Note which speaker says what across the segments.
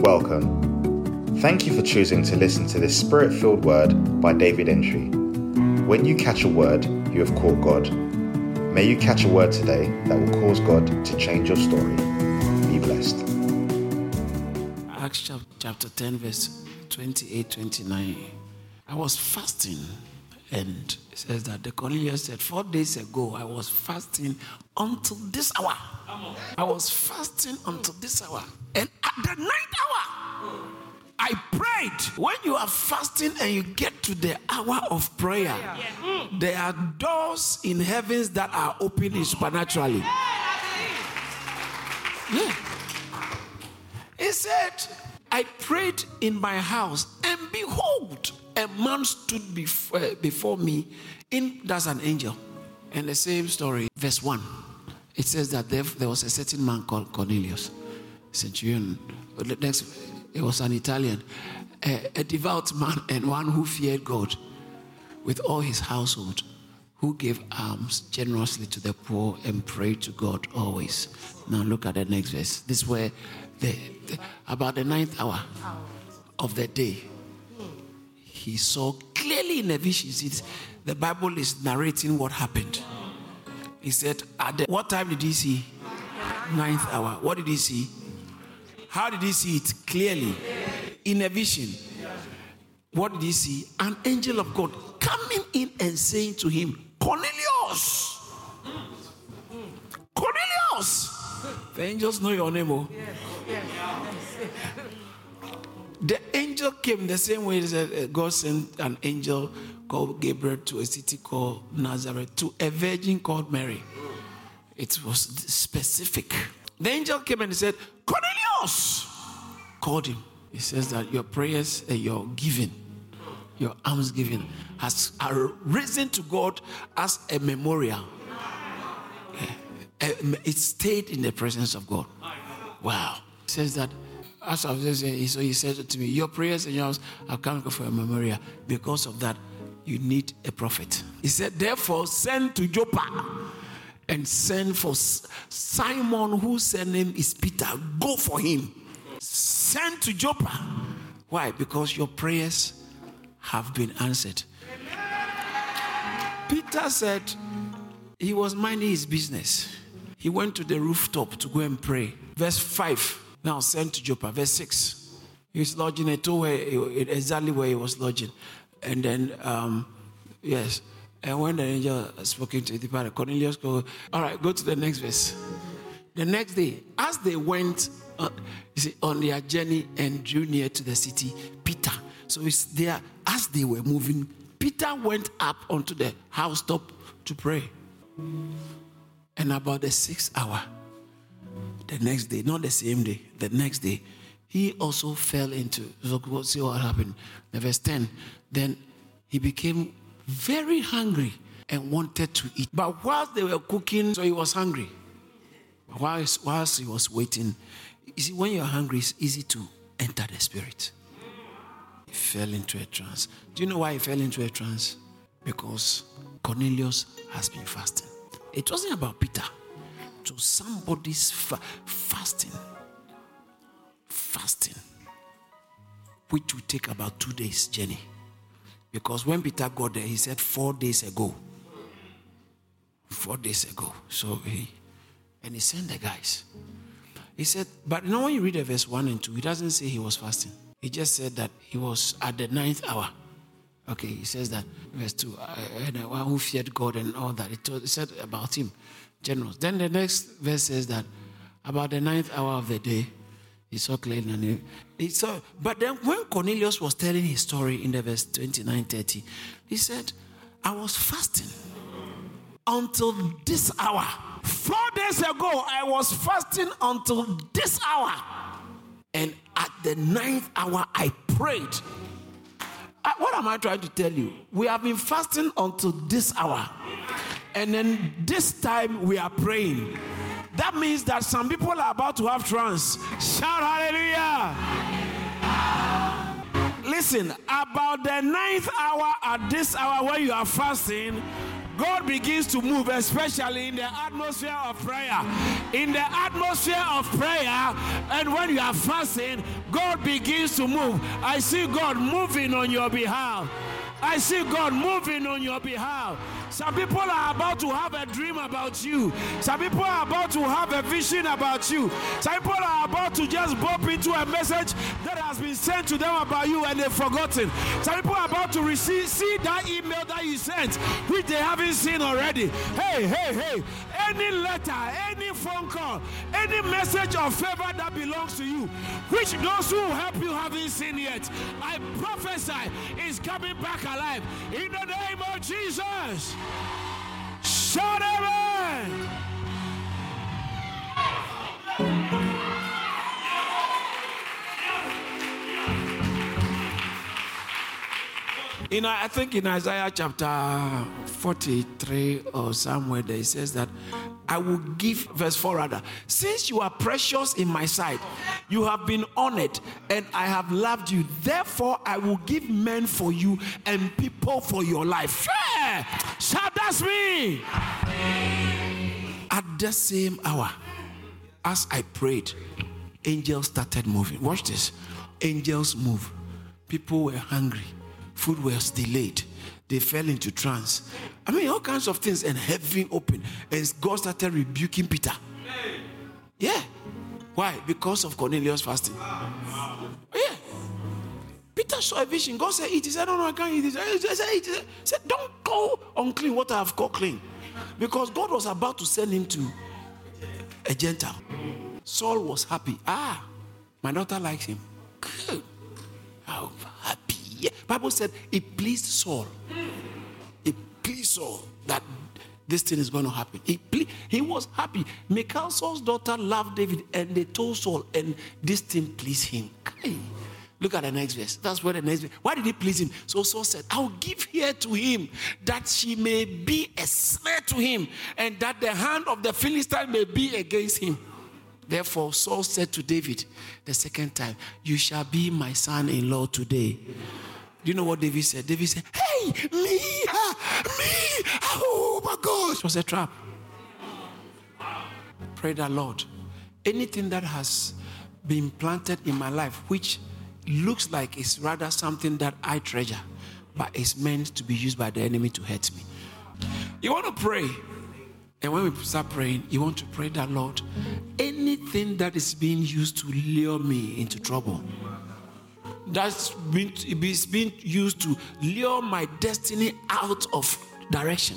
Speaker 1: Welcome. Thank you for choosing to listen to this spirit filled word by David Antwi. When you catch a word, you have caught God. May you catch a word today that will cause God to change your story. Be blessed.
Speaker 2: Acts chapter 10, verse 28 29. I was fasting, and it says that the Cornelius said, Four days ago, I was fasting until this hour. I was fasting until this hour. And at the ninth hour, I prayed. When you are fasting and you get to the hour of prayer, there are doors in heavens that are opening supernaturally. Yeah. He said, I prayed in my house, and behold, a man stood before, uh, before me. In that's an angel. And the same story, verse 1. It says that there, there was a certain man called Cornelius, centurion. Next, it was an Italian, a, a devout man and one who feared God with all his household, who gave alms generously to the poor and prayed to God always. Now look at the next verse. This is where the, the, about the ninth hour of the day, he saw clearly in a vision. See, the Bible is narrating what happened. He said, At the, what time did he see? Ninth hour. What did he see? How did he see it? Clearly. In a vision. What did he see? An angel of God coming in and saying to him, Cornelius! Cornelius! The angels know your name, oh. The angel came the same way that uh, God sent an angel called Gabriel to a city called Nazareth to a virgin called Mary. It was specific. The angel came and said, Cornelius! Called him. He says that your prayers and your giving, your alms giving, has risen to God as a memorial. Eh, eh, it stayed in the presence of God. Wow. He says that as I was saying, so he said to me, Your prayers and yours have come for a memorial. Because of that, you need a prophet. He said, Therefore, send to Joppa and send for Simon, whose surname is Peter. Go for him. Send to Joppa. Why? Because your prayers have been answered. Peter said he was minding his business. He went to the rooftop to go and pray. Verse 5. Now sent to Joppa. Verse 6. He's lodging at exactly where he was lodging. And then, um, yes. And when the angel spoke to the father, Cornelius go, all right, go to the next verse. The next day, as they went uh, see, on their journey and drew near to the city, Peter. So it's there, as they were moving, Peter went up onto the housetop to pray. And about the sixth hour, the next day, not the same day, the next day, he also fell into. So see what happened. The verse 10. Then he became very hungry and wanted to eat. But whilst they were cooking, so he was hungry. Whilst, whilst he was waiting, you see, when you're hungry, it's easy to enter the spirit. He fell into a trance. Do you know why he fell into a trance? Because Cornelius has been fasting. It wasn't about Peter. To somebody's fa- fasting. Fasting. Which will take about two days' journey. Because when Peter got there, he said four days ago. Four days ago. So he, and he sent the guys. He said, but you now when you read the verse 1 and 2, he doesn't say he was fasting. He just said that he was at the ninth hour. Okay, he says that, verse 2, uh, and one who feared God and all that. It, told, it said about him, generous. Then the next verse says that about the ninth hour of the day, he saw clearly. And he, he saw, but then when Cornelius was telling his story in the verse 29 30, he said, I was fasting until this hour. Four days ago, I was fasting until this hour. And at the ninth hour, I prayed. Uh, what am I trying to tell you? We have been fasting until this hour. And then this time we are praying. That means that some people are about to have trance. Shout hallelujah. Listen, about the ninth hour at this hour when you are fasting, God begins to move, especially in the atmosphere of prayer. In the atmosphere of prayer, and when you are fasting, God begins to move. I see God moving on your behalf. I see God moving on your behalf. Some people are about to have a dream about you. Some people are about to have a vision about you. Some people are about to just bump into a message that has been sent to them about you and they've forgotten. Some people are about to receive see that email that you sent, which they haven't seen already. Hey, hey, hey. Any letter, any phone call, any message of favor that belongs to you, which those who help you haven't seen yet, I prophesy is coming back alive in the name of Jesus. Shout amen. In uh, I think in Isaiah chapter 43 or somewhere there it says that I will give verse 4 rather. Since you are precious in my sight, you have been honored, and I have loved you. Therefore, I will give men for you and people for your life. Yeah! Shout that's me. At the same hour, as I prayed, angels started moving. Watch this. Angels move. People were hungry food was delayed. They fell into trance. I mean, all kinds of things, and heaven opened. And God started rebuking Peter. Yeah. Why? Because of Cornelius fasting. Yeah. Peter saw a vision. God said, Eat. He said, No, no, I can't eat this. He said, Eat. He said, Don't go unclean what I have called clean. Because God was about to send him to a Gentile. Saul was happy. Ah, my daughter likes him. Good. How happy. Yeah. Bible said it pleased Saul. It pleased Saul that this thing is going to happen. He, ple- he was happy. Michal, Saul's daughter, loved David, and they told Saul, and this thing pleased him. Look at the next verse. That's where the next verse. Why did it please him? So Saul said, I'll give her to him that she may be a snare to him, and that the hand of the Philistine may be against him. Therefore, Saul said to David the second time, You shall be my son in law today. Do you know what David said? David said, Hey, me, ah, me, oh my gosh. It was a trap. Pray the Lord. Anything that has been planted in my life, which looks like it's rather something that I treasure, but it's meant to be used by the enemy to hurt me. You want to pray. And when we start praying, you want to pray that, Lord, anything that is being used to lure me into trouble, that's been, being used to lure my destiny out of direction.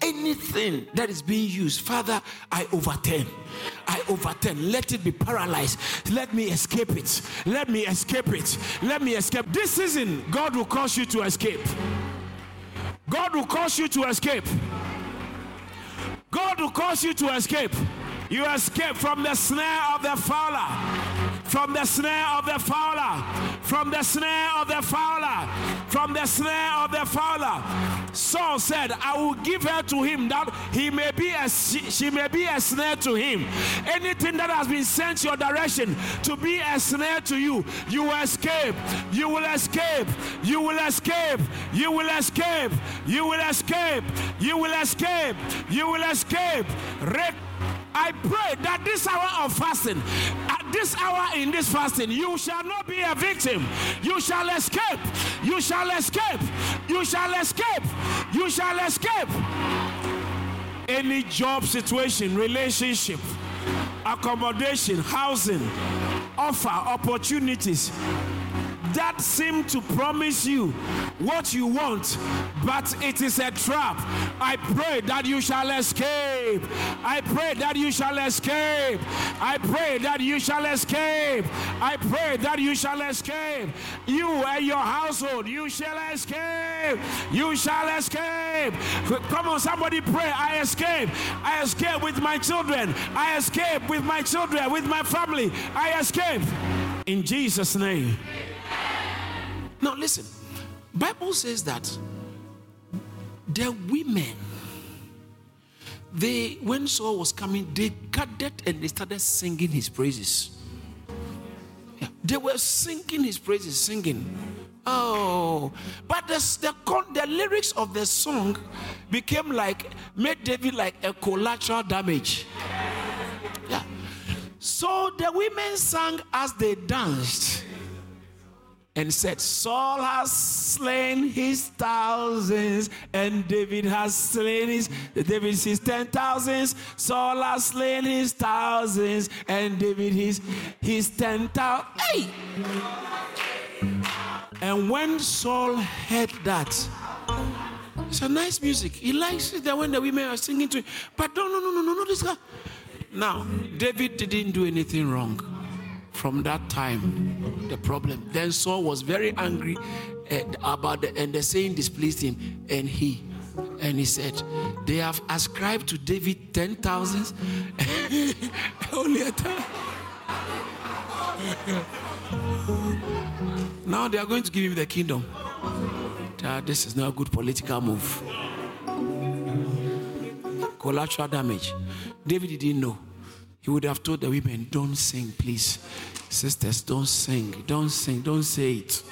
Speaker 2: Anything that is being used, Father, I overturn. I overturn. Let it be paralyzed. Let me escape it. Let me escape it. Let me escape. This season, God will cause you to escape. God will cause you to escape. God will cause you to escape. You escape from the snare of the fowler from the snare of the fowler, from the snare of the fowler, from the snare of the fowler. Saul said, I will give her to him that he may be a she, she may be a snare to him. Anything that has been sent your direction to be a snare to you, you will escape. You will escape. You will escape. You will escape. You will escape. You will escape. You will escape. I pray that this hour of fasting, this hour in this fasting, you shall not be a victim. You shall escape. You shall escape. You shall escape. You shall escape. Any job situation, relationship, accommodation, housing, offer, opportunities that seem to promise you what you want, but it is a trap. I pray that you shall escape. I pray that you shall escape. I pray that you shall escape. I pray that you shall escape. You and your household, you shall escape. You shall escape. Come on, somebody pray. I escape. I escape with my children. I escape with my children, with my family. I escape. In Jesus' name. Now listen, Bible says that the women, they when Saul was coming, they gathered and they started singing his praises. Yeah, they were singing his praises, singing. Oh, but the, the, the lyrics of the song became like, made David like a collateral damage. Yeah. So the women sang as they danced and said, Saul has slain his thousands, and David has slain his David his ten thousands. Saul has slain his thousands, and David his his ten thousand. Hey! And when Saul heard that, it's a nice music. He likes it that when the women are singing to him. But no, no, no, no, no, no, this guy. Now, David didn't do anything wrong. From that time, the problem. Then Saul was very angry uh, about the, and the saying displeased him, and he and he said, They have ascribed to David ten thousands. Only a time. Now they are going to give him the kingdom. this is not a good political move. Collateral damage. David didn't know. He would have told the women, Don't sing, please. Sisters, don't sing. Don't sing. Don't say it.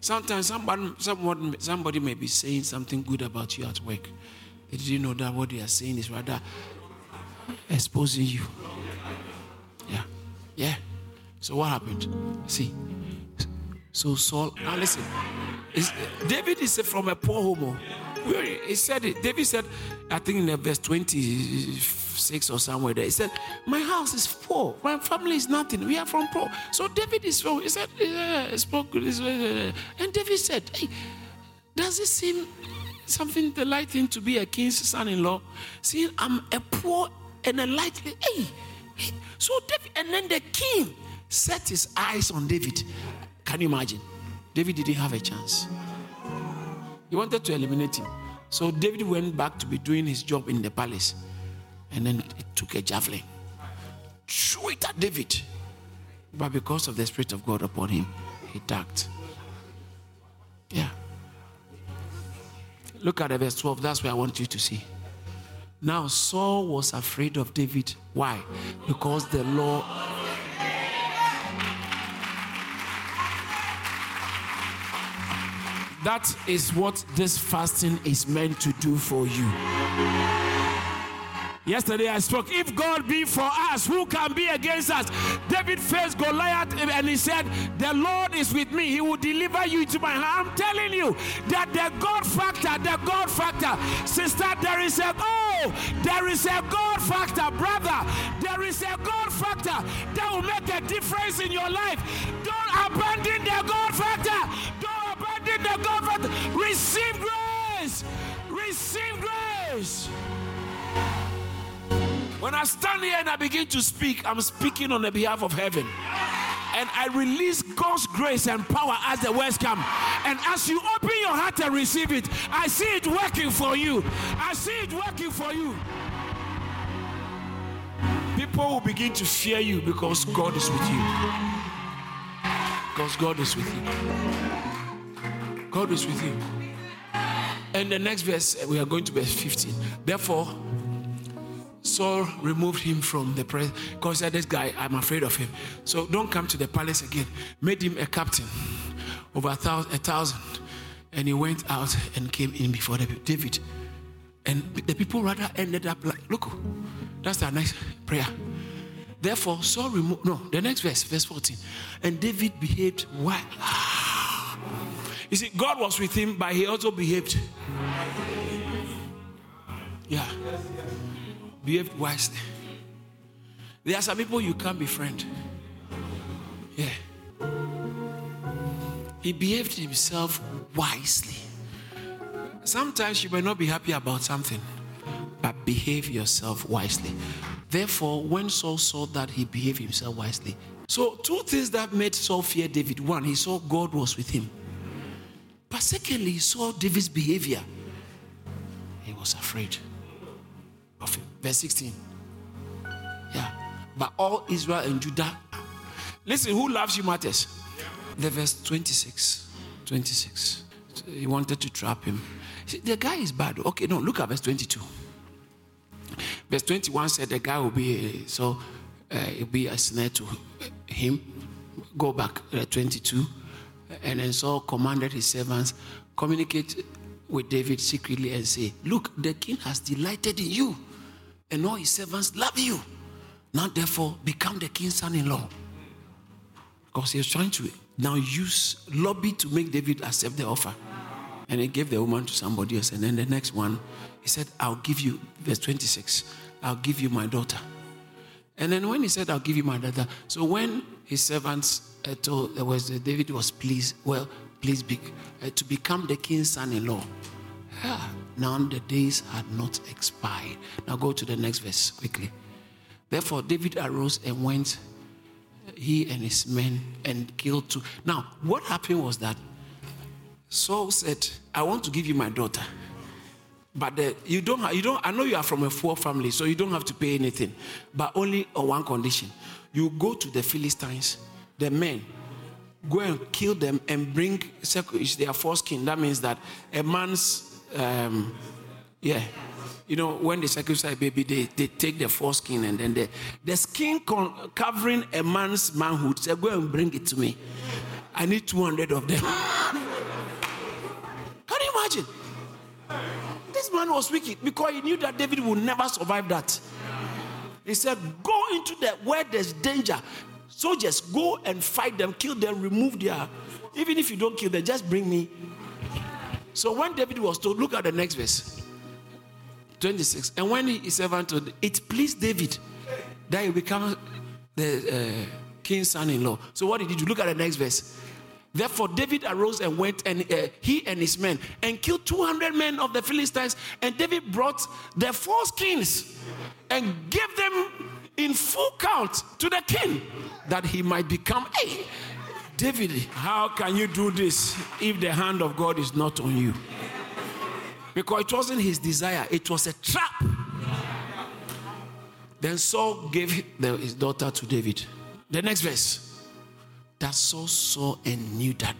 Speaker 2: Sometimes somebody, somebody, somebody may be saying something good about you at work. They didn't know that what they are saying is rather exposing you. Yeah. Yeah. So what happened? See. So Saul, now listen. David is from a poor home. Oh, he said it. David said, I think in verse 20, 6 or somewhere there. He said, My house is poor. My family is nothing. We are from poor. So David is from. He said, yeah, uh, I spoke this way. Uh, and David said, Hey, does it seem something delighting to be a king's son in law? Seeing I'm a poor and a likely Hey, so David, and then the king set his eyes on David. Can you imagine? David didn't have a chance. He wanted to eliminate him. So David went back to be doing his job in the palace. And then he took a javelin, threw it at David. But because of the Spirit of God upon him, he ducked. Yeah. Look at the verse 12. That's where I want you to see. Now Saul was afraid of David. Why? Because the law That is what this fasting is meant to do for you. Yesterday I spoke, if God be for us, who can be against us? David faced Goliath and he said, The Lord is with me. He will deliver you into my hand. I'm telling you that the God factor, the God factor, sister, there is a oh, there is a God factor, brother. There is a God factor that will make a difference in your life. Don't abandon the God factor. Don't abandon the God factor. Receive grace. Receive grace. When I stand here and I begin to speak, I'm speaking on the behalf of heaven. And I release God's grace and power as the words come. And as you open your heart and receive it, I see it working for you. I see it working for you. People will begin to fear you because God is with you. Because God is with you. God is with you. And the next verse, we are going to verse 15. Therefore, Saul removed him from the presence because said, This guy, I'm afraid of him. So don't come to the palace again. Made him a captain over a thousand, a thousand. And he went out and came in before David. And the people rather ended up like, Look, that's a nice prayer. Therefore, Saul removed, no, the next verse, verse 14. And David behaved well. You see, God was with him, but he also behaved. Yeah. Behaved wisely. There are some people you can't befriend. Yeah. He behaved himself wisely. Sometimes you may not be happy about something, but behave yourself wisely. Therefore, when Saul saw that he behaved himself wisely, so two things that made Saul fear David. One, he saw God was with him. But secondly, he saw David's behavior. He was afraid. Verse 16. Yeah. But all Israel and Judah. Listen, who loves you matters. The verse 26. 26. He wanted to trap him. See, the guy is bad. Okay, no, look at verse 22. Verse 21 said the guy will be so uh, it'll be a snare to him. Go back uh, 22 And then Saul commanded his servants, communicate with David secretly and say, Look, the king has delighted in you, and all his servants love you. Now, therefore, become the king's son in law. Because he was trying to now use lobby to make David accept the offer. And he gave the woman to somebody else. And then the next one, he said, I'll give you, verse 26, I'll give you my daughter. And then when he said, I'll give you my daughter, so when his servants uh, told, uh, was, uh, David was pleased, well, pleased be, uh, to become the king's son in law. Yeah, now the days had not expired. Now go to the next verse quickly. Therefore, David arose and went, uh, he and his men, and killed two. Now, what happened was that Saul said, I want to give you my daughter. But the, you don't have, you don't, I know you are from a poor family, so you don't have to pay anything. But only on one condition. You go to the Philistines, the men, go and kill them and bring their foreskin. That means that a man's, um, yeah, you know, when they sacrifice a baby, they, they take the foreskin and then the, the skin con- covering a man's manhood. Say, go and bring it to me. I need 200 of them. Can you imagine? This man was wicked because he knew that David would never survive that. He said, Go into the where there's danger. Soldiers, go and fight them, kill them, remove their. Even if you don't kill them, just bring me. So when David was told, look at the next verse 26. And when his servant told, it pleased David that he become the uh, king's son in law. So what did he do? Look at the next verse. Therefore, David arose and went, and uh, he and his men, and killed 200 men of the Philistines. And David brought their foreskins and gave them in full count to the king that he might become. Hey, David, how can you do this if the hand of God is not on you? Because it wasn't his desire, it was a trap. Then Saul gave his daughter to David. The next verse that Saul saw and knew that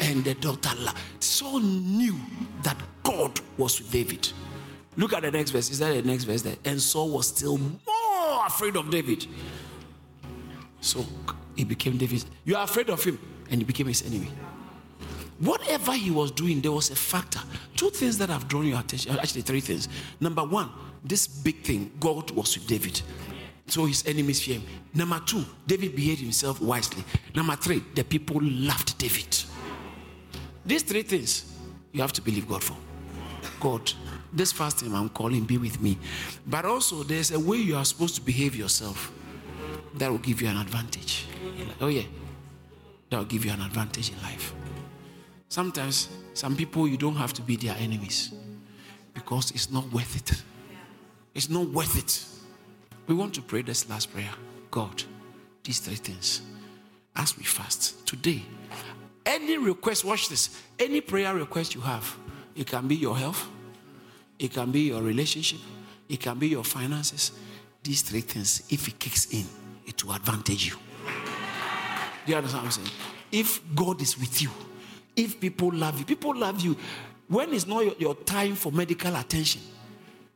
Speaker 2: and the daughter Saul knew that God was with David. Look at the next verse. Is that the next verse there? And Saul was still more afraid of David. So he became David. You are afraid of him, and he became his enemy. Whatever he was doing, there was a factor. Two things that have drawn your attention. Actually, three things. Number one, this big thing, God was with David so his enemies fear him. Number two, David behaved himself wisely. Number three, the people loved David. These three things you have to believe God for. God, this first time I'm calling, be with me. But also, there's a way you are supposed to behave yourself that will give you an advantage. Oh, yeah, that will give you an advantage in life. Sometimes, some people you don't have to be their enemies because it's not worth it. It's not worth it we want to pray this last prayer. God, these three things. As we fast today, any request, watch this, any prayer request you have, it can be your health, it can be your relationship, it can be your finances. These three things, if it kicks in, it will advantage you. Do you understand what I'm saying? If God is with you, if people love you, people love you. When it's not your, your time for medical attention,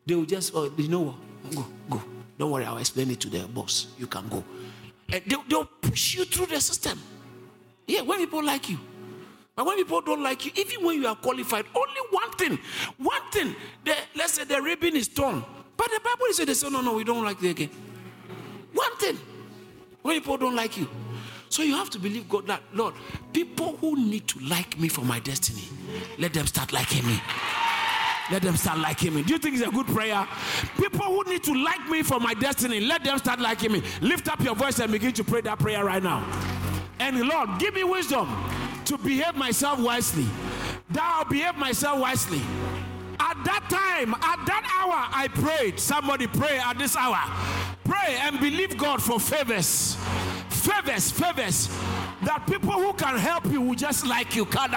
Speaker 2: they will just, oh, you know what? Go, go. Don't worry, I'll explain it to the boss. You can go. Eh, and they'll, they'll push you through the system. Yeah, when people like you. But when people don't like you, even when you are qualified, only one thing, one thing, the, let's say the ribbon is torn. But the Bible is they say, no, no, we don't like it again. One thing, when people don't like you. So you have to believe God that, Lord, people who need to like me for my destiny, let them start liking me. Let them start liking me. Do you think it's a good prayer? People who need to like me for my destiny, let them start liking me. Lift up your voice and begin to pray that prayer right now. And Lord, give me wisdom to behave myself wisely. That I'll behave myself wisely. At that time, at that hour, I prayed. Somebody pray at this hour. Pray and believe God for favors. Favors, favors that people who can help you will just like you. As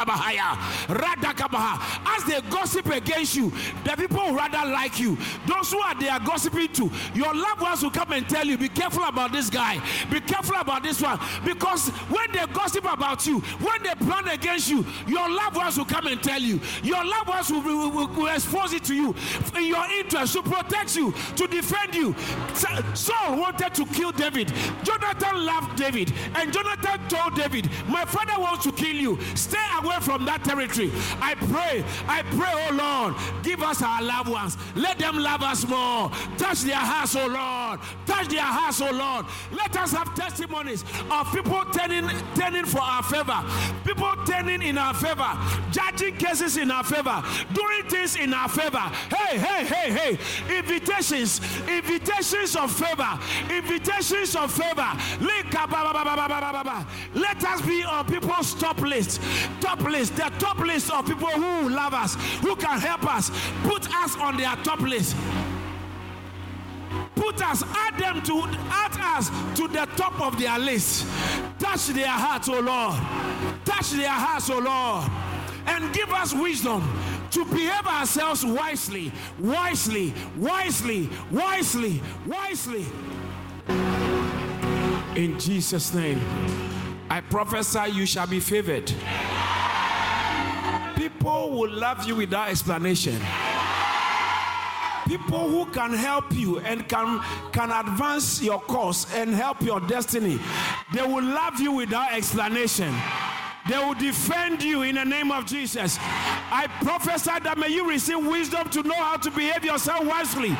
Speaker 2: they gossip against you, the people rather like you, those who are they are gossiping to, your loved ones will come and tell you, be careful about this guy, be careful about this one. Because when they gossip about you, when they plan against you, your loved ones will come and tell you. Your loved ones will, will, will, will expose it to you in your interest to protect you, to defend you. Saul wanted to kill David. Jonathan loved David, and Jonathan told David, My father wants to kill you. Stay away from that territory. I pray, I pray, oh Lord, give us our loved ones. Let them love us more. Touch their hearts, oh Lord. Touch their hearts, oh Lord. Let us have testimonies of people turning, turning for our favor, people turning in our favor, judging cases in our favor, doing things in our favor. Hey, hey, hey, hey. Invitations, invitations of favor, invitations of favor. Let us be on people's top list, top list, the top list of people who love us, who can help us. Put us on their top list put us, add them to, add us to the top of their list. Touch their hearts, oh Lord. Touch their hearts, oh Lord. And give us wisdom to behave ourselves wisely, wisely, wisely, wisely, wisely. In Jesus' name, I prophesy you shall be favored. People will love you without explanation people who can help you and can can advance your cause and help your destiny they will love you without explanation they will defend you in the name of Jesus. I prophesy that may you receive wisdom to know how to behave yourself wisely.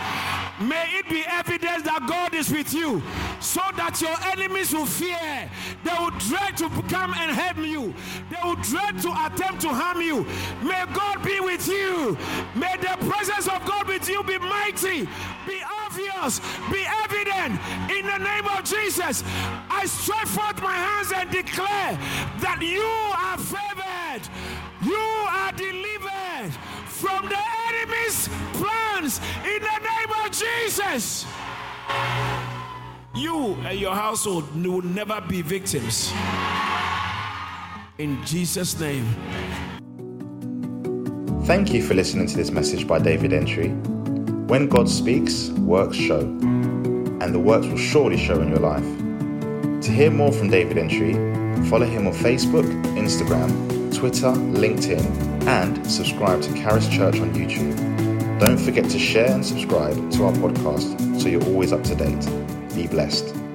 Speaker 2: May it be evidence that God is with you so that your enemies will fear. They will dread to come and harm you. They will dread to attempt to harm you. May God be with you. May the presence of God with you be mighty, be obvious, be evident in the name of Jesus. I stretch forth my hands and declare that you are favored, you are delivered from the enemy's plans in the name of Jesus. You and your household will never be victims. In Jesus' name.
Speaker 1: Thank you for listening to this message by David Antwi. When God speaks, works show, and the works will surely show in your life. To hear more from David Antwi, follow him on Facebook, Instagram, Twitter, LinkedIn, and subscribe to Charis Church on YouTube. Don't forget to share and subscribe to our podcast so you're always up to date. Be blessed.